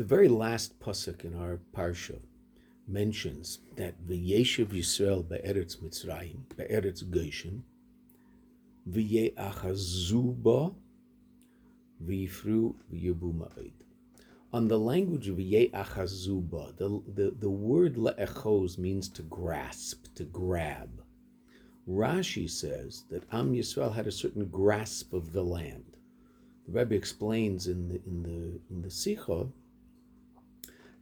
The very last pasuk in our parsha mentions that the v'yeshiv Yisrael be'eretz Mitzrayim, be'eretz Goshen, v'ye'achazuba v'yifru v'yebu. On the language of ye'achazuba, the, the, the word le'echos means to grasp, to grab. Rashi says that Am Yisrael had a certain grasp of the land. The Rebbe explains in the in the in the Sikha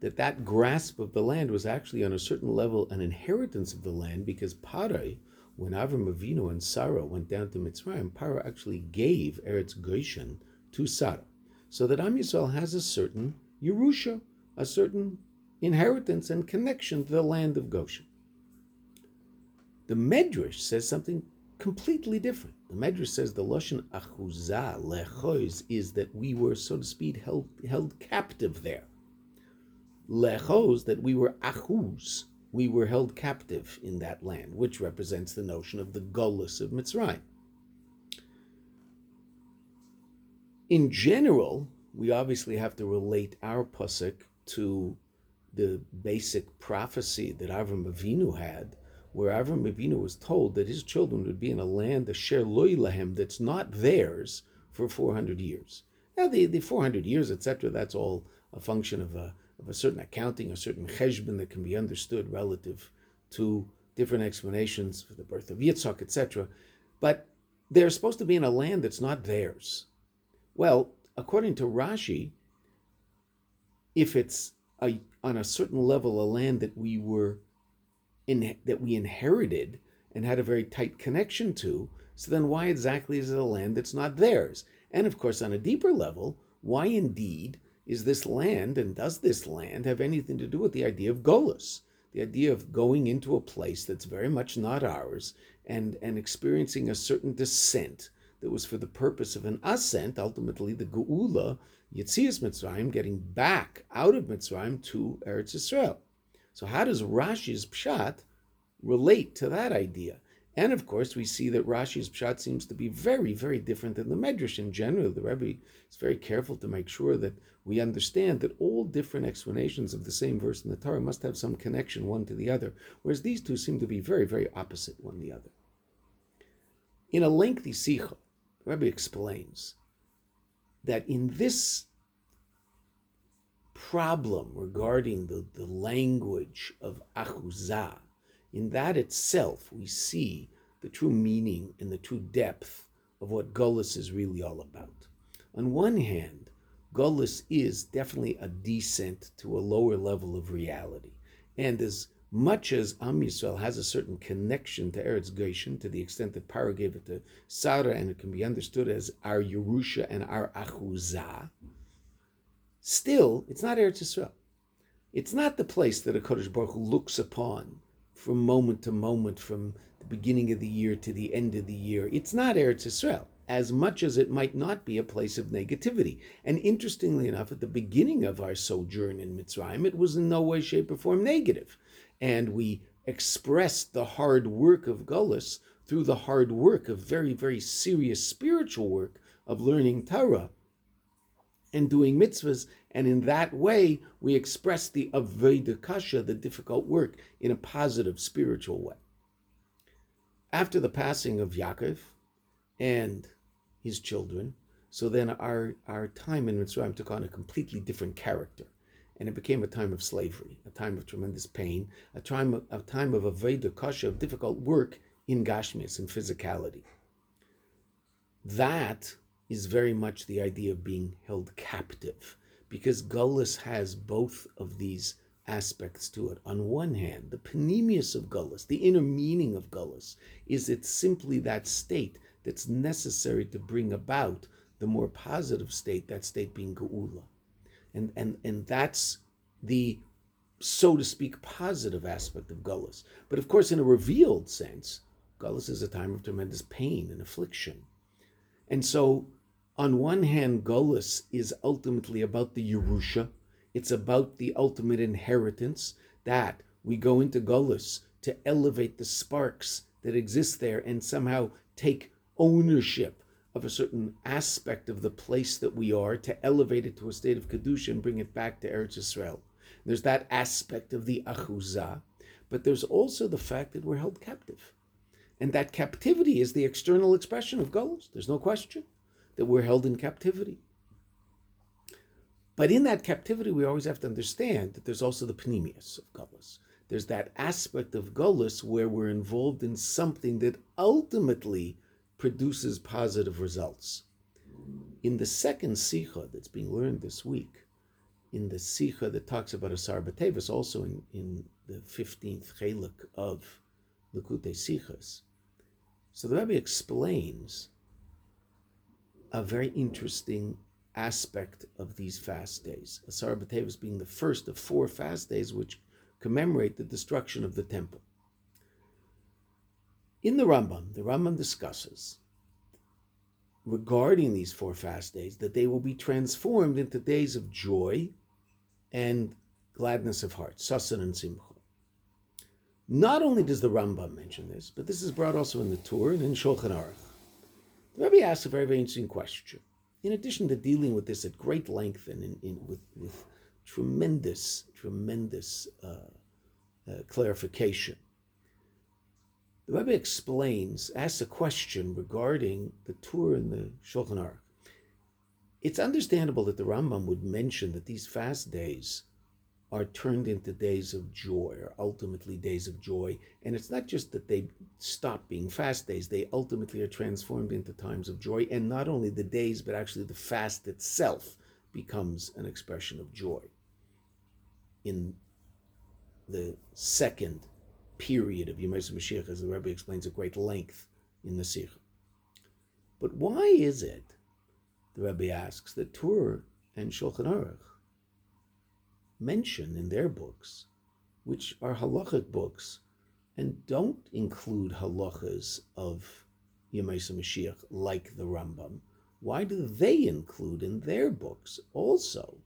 that that grasp of the land was actually on a certain level an inheritance of the land because Parai, when Avram Avinu and Sarah went down to Mitzrayim, Parai actually gave Eretz Goshen to Sarah, so that Am Yisrael has a certain Yerusha, a certain inheritance and connection to the land of Goshen. The Medrash says something completely different. The Medrash says the Lashon Achuzah, Lechois, is that we were, so to speak, held, held captive there. Lechos, that we were Achuz, we were held captive in that land, which represents the notion of the Golis of Mitzrayim. In general, we obviously have to relate our pasuk to the basic prophecy that Avram Avinu had where Avram Avinu was told that his children would be in a land, a sher loy lahem, that's not theirs for 400 years. Now, the, the 400 years, etc., that's all a function of a, of a certain accounting, a certain cheshbon that can be understood relative to different explanations for the birth of Yitzhak, etc. But they're supposed to be in a land that's not theirs. Well, according to Rashi, if it's a, on a certain level a land that we were in, that we inherited and had a very tight connection to. So then, why exactly is it a land that's not theirs? And of course, on a deeper level, why indeed is this land and does this land have anything to do with the idea of Golas? The idea of going into a place that's very much not ours and, and experiencing a certain descent that was for the purpose of an ascent, ultimately the Geula, Yitzias Mitzrayim, getting back out of Mitzrayim to Eretz Israel. So how does Rashi's pshat relate to that idea? And of course, we see that Rashi's pshat seems to be very, very different than the Medrash in general. The Rebbe is very careful to make sure that we understand that all different explanations of the same verse in the Torah must have some connection one to the other, whereas these two seem to be very, very opposite one the other. In a lengthy sikha, the Rebbe explains that in this problem regarding the, the language of achuzah, in that itself we see the true meaning and the true depth of what Gullus is really all about. On one hand, Gullus is definitely a descent to a lower level of reality. And as much as Am Yisrael has a certain connection to Eretz Goshen, to the extent that Paro gave it to Sarah, and it can be understood as our Yerusha and our Achuzah, Still, it's not Eretz Yisrael. It's not the place that HaKadosh Baruch Hu looks upon from moment to moment, from the beginning of the year to the end of the year. It's not Eretz Yisrael, as much as it might not be a place of negativity. And interestingly enough, at the beginning of our sojourn in Mitzrayim, it was in no way, shape, or form negative. And we expressed the hard work of Gullus through the hard work of very, very serious spiritual work of learning Torah and doing mitzvahs, and in that way we express the avodah kasha, the difficult work, in a positive spiritual way. After the passing of Yaakov and his children, so then our, our time in Mitzrayim took on a completely different character. And it became a time of slavery, a time of tremendous pain, a time of, a time of avodah kasha, of difficult work in gashmias and physicality. That is very much the idea of being held captive, because Gullus has both of these aspects to it. On one hand, the pnimius of Gullus, the inner meaning of Gullus, is it's simply that state that's necessary to bring about the more positive state, that state being Geula. And, and, and that's the, so to speak, positive aspect of Gullus. But of course, in a revealed sense, Gullus is a time of tremendous pain and affliction. And so on one hand, Golis is ultimately about the Yerusha. It's about the ultimate inheritance that we go into Golis to elevate the sparks that exist there and somehow take ownership of a certain aspect of the place that we are to elevate it to a state of Kedusha and bring it back to Eretz Israel. There's that aspect of the Achuzah, but there's also the fact that we're held captive. And that captivity is the external expression of Golos. There's no question that we're held in captivity. But in that captivity, we always have to understand that there's also the pnimius of Golos. There's that aspect of Golos where we're involved in something that ultimately produces positive results. In the second Sikha that's being learned this week, in the Sikha that talks about Asar B'Tevis, also in, in the 15th Chelek of Likutei Sikhas, so the Rebbe explains a very interesting aspect of these fast days. Asar B'Tevis being the first of four fast days which commemorate the destruction of the temple. In the Rambam, the Rambam discusses regarding these four fast days that they will be transformed into days of joy and gladness of heart, sasan and simcha. Not only does the Rambam mention this, but this is brought also in the Tur and in Shulchan Aruch. The Rebbe asks a very, very interesting question. In addition to dealing with this at great length and in, in, with, with tremendous, tremendous uh, uh, clarification, the Rebbe explains, asks a question regarding the Tur and the Shulchan Aruch. It's understandable that the Rambam would mention that these fast days are turned into days of joy, or ultimately days of joy. And it's not just that they stop being fast days, they ultimately are transformed into times of joy. And not only the days, but actually the fast itself becomes an expression of joy. In the second period of Yemais Mashiach, as the Rebbe explains at great length in the Sikh. But why is it, the Rebbe asks, that Tur and Shulchan Aruch mention in their books, which are halachic books, and don't include halachas of Yemais Mashiach like the Rambam, why do they include in their books also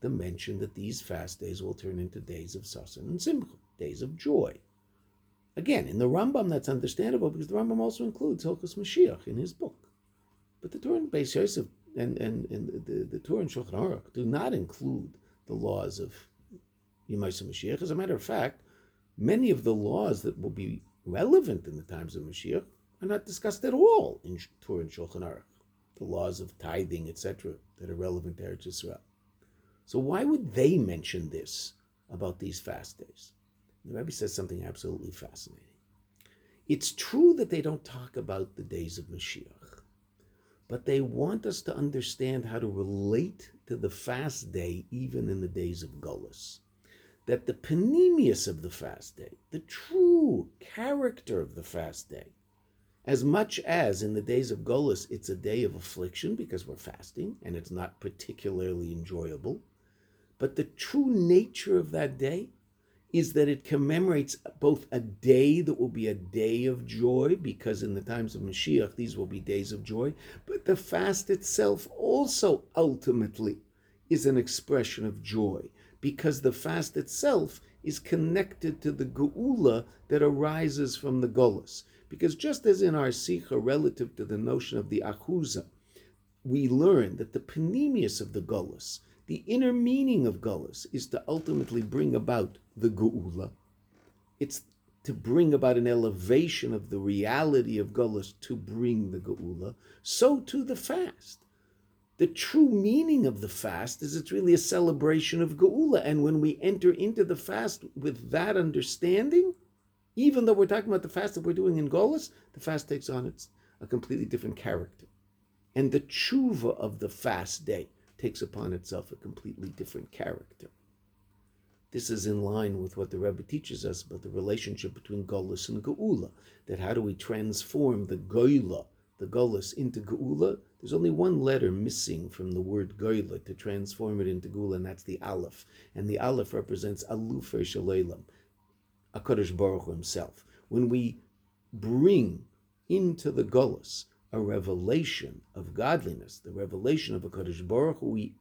the mention that these fast days will turn into days of sasan and simcha, days of joy? Again, in the Rambam, that's understandable because the Rambam also includes Hilchas Mashiach in his book. But the Tur and Beis Yosef and, and, and the, the Tur and Shulchan Aruch do not include the laws of Yemais Mashiach. As a matter of fact, many of the laws that will be relevant in the times of Mashiach are not discussed at all in Tur and Shulchan Aruch. The laws of tithing, etc., that are relevant to Eretz Yisrael. So why would they mention this about these fast days? The Rebbe says something absolutely fascinating. It's true that they don't talk about the days of Mashiach, but they want us to understand how to relate to the fast day even in the days of Gullus. That the pnimius of the fast day, the true character of the fast day, as much as in the days of Gullus it's a day of affliction because we're fasting and it's not particularly enjoyable, but the true nature of that day is that it commemorates both a day that will be a day of joy, because in the times of Mashiach, these will be days of joy, but the fast itself also ultimately is an expression of joy, because the fast itself is connected to the geula that arises from the golus. Because just as in our sikha relative to the notion of the achuza, we learn that the pnimius of the golus, the inner meaning of Gullus is to ultimately bring about the Geula. It's to bring about an elevation of the reality of Gullus to bring the Geula. So too the fast. The true meaning of the fast is it's really a celebration of Geula. And when we enter into the fast with that understanding, even though we're talking about the fast that we're doing in Golas, the fast takes on its a completely different character. And the tshuva of the fast day takes upon itself a completely different character. This is in line with what the Rebbe teaches us about the relationship between Golis and Geula. That how do we transform the Goila, the Golis, into Geula? There's only one letter missing from the word Goila to transform it into Geula, and that's the Aleph. And the Aleph represents Alufo shel Olam, HaKadosh Baruch Hu himself. When we bring into the Golis a revelation of godliness, the revelation of HaKadosh Baruch Hu, we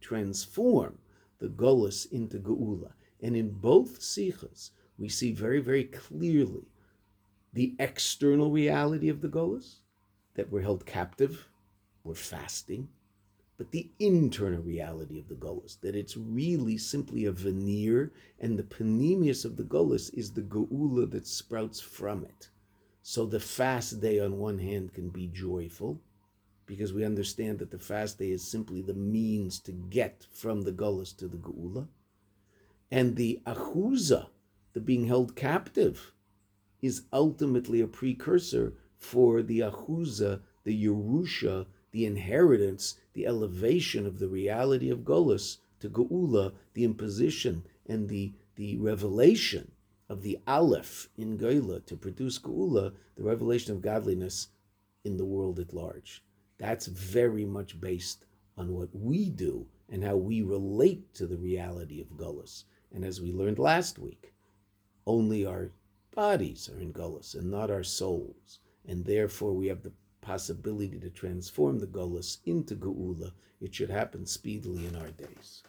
transform the Golas into Geula. And in both Sikhas, we see very, very clearly the external reality of the Golas, that we're held captive, we're fasting, but the internal reality of the Golas, that it's really simply a veneer, and the pnimius of the Golas is the Geula that sprouts from it. So the fast day on one hand can be joyful, because we understand that the fast day is simply the means to get from the Golas to the Geula. And the Achuza, the being held captive, is ultimately a precursor for the Achuza, the Yerusha, the inheritance, the elevation of the reality of Golas to Geula, the imposition and the, the revelation of the Aleph in Geula to produce Geula, the revelation of godliness in the world at large. That's very much based on what we do and how we relate to the reality of Golas. And as we learned last week, only our bodies are in Golas and not our souls. And therefore, we have the possibility to transform the Golas into Geula. It should happen speedily in our days.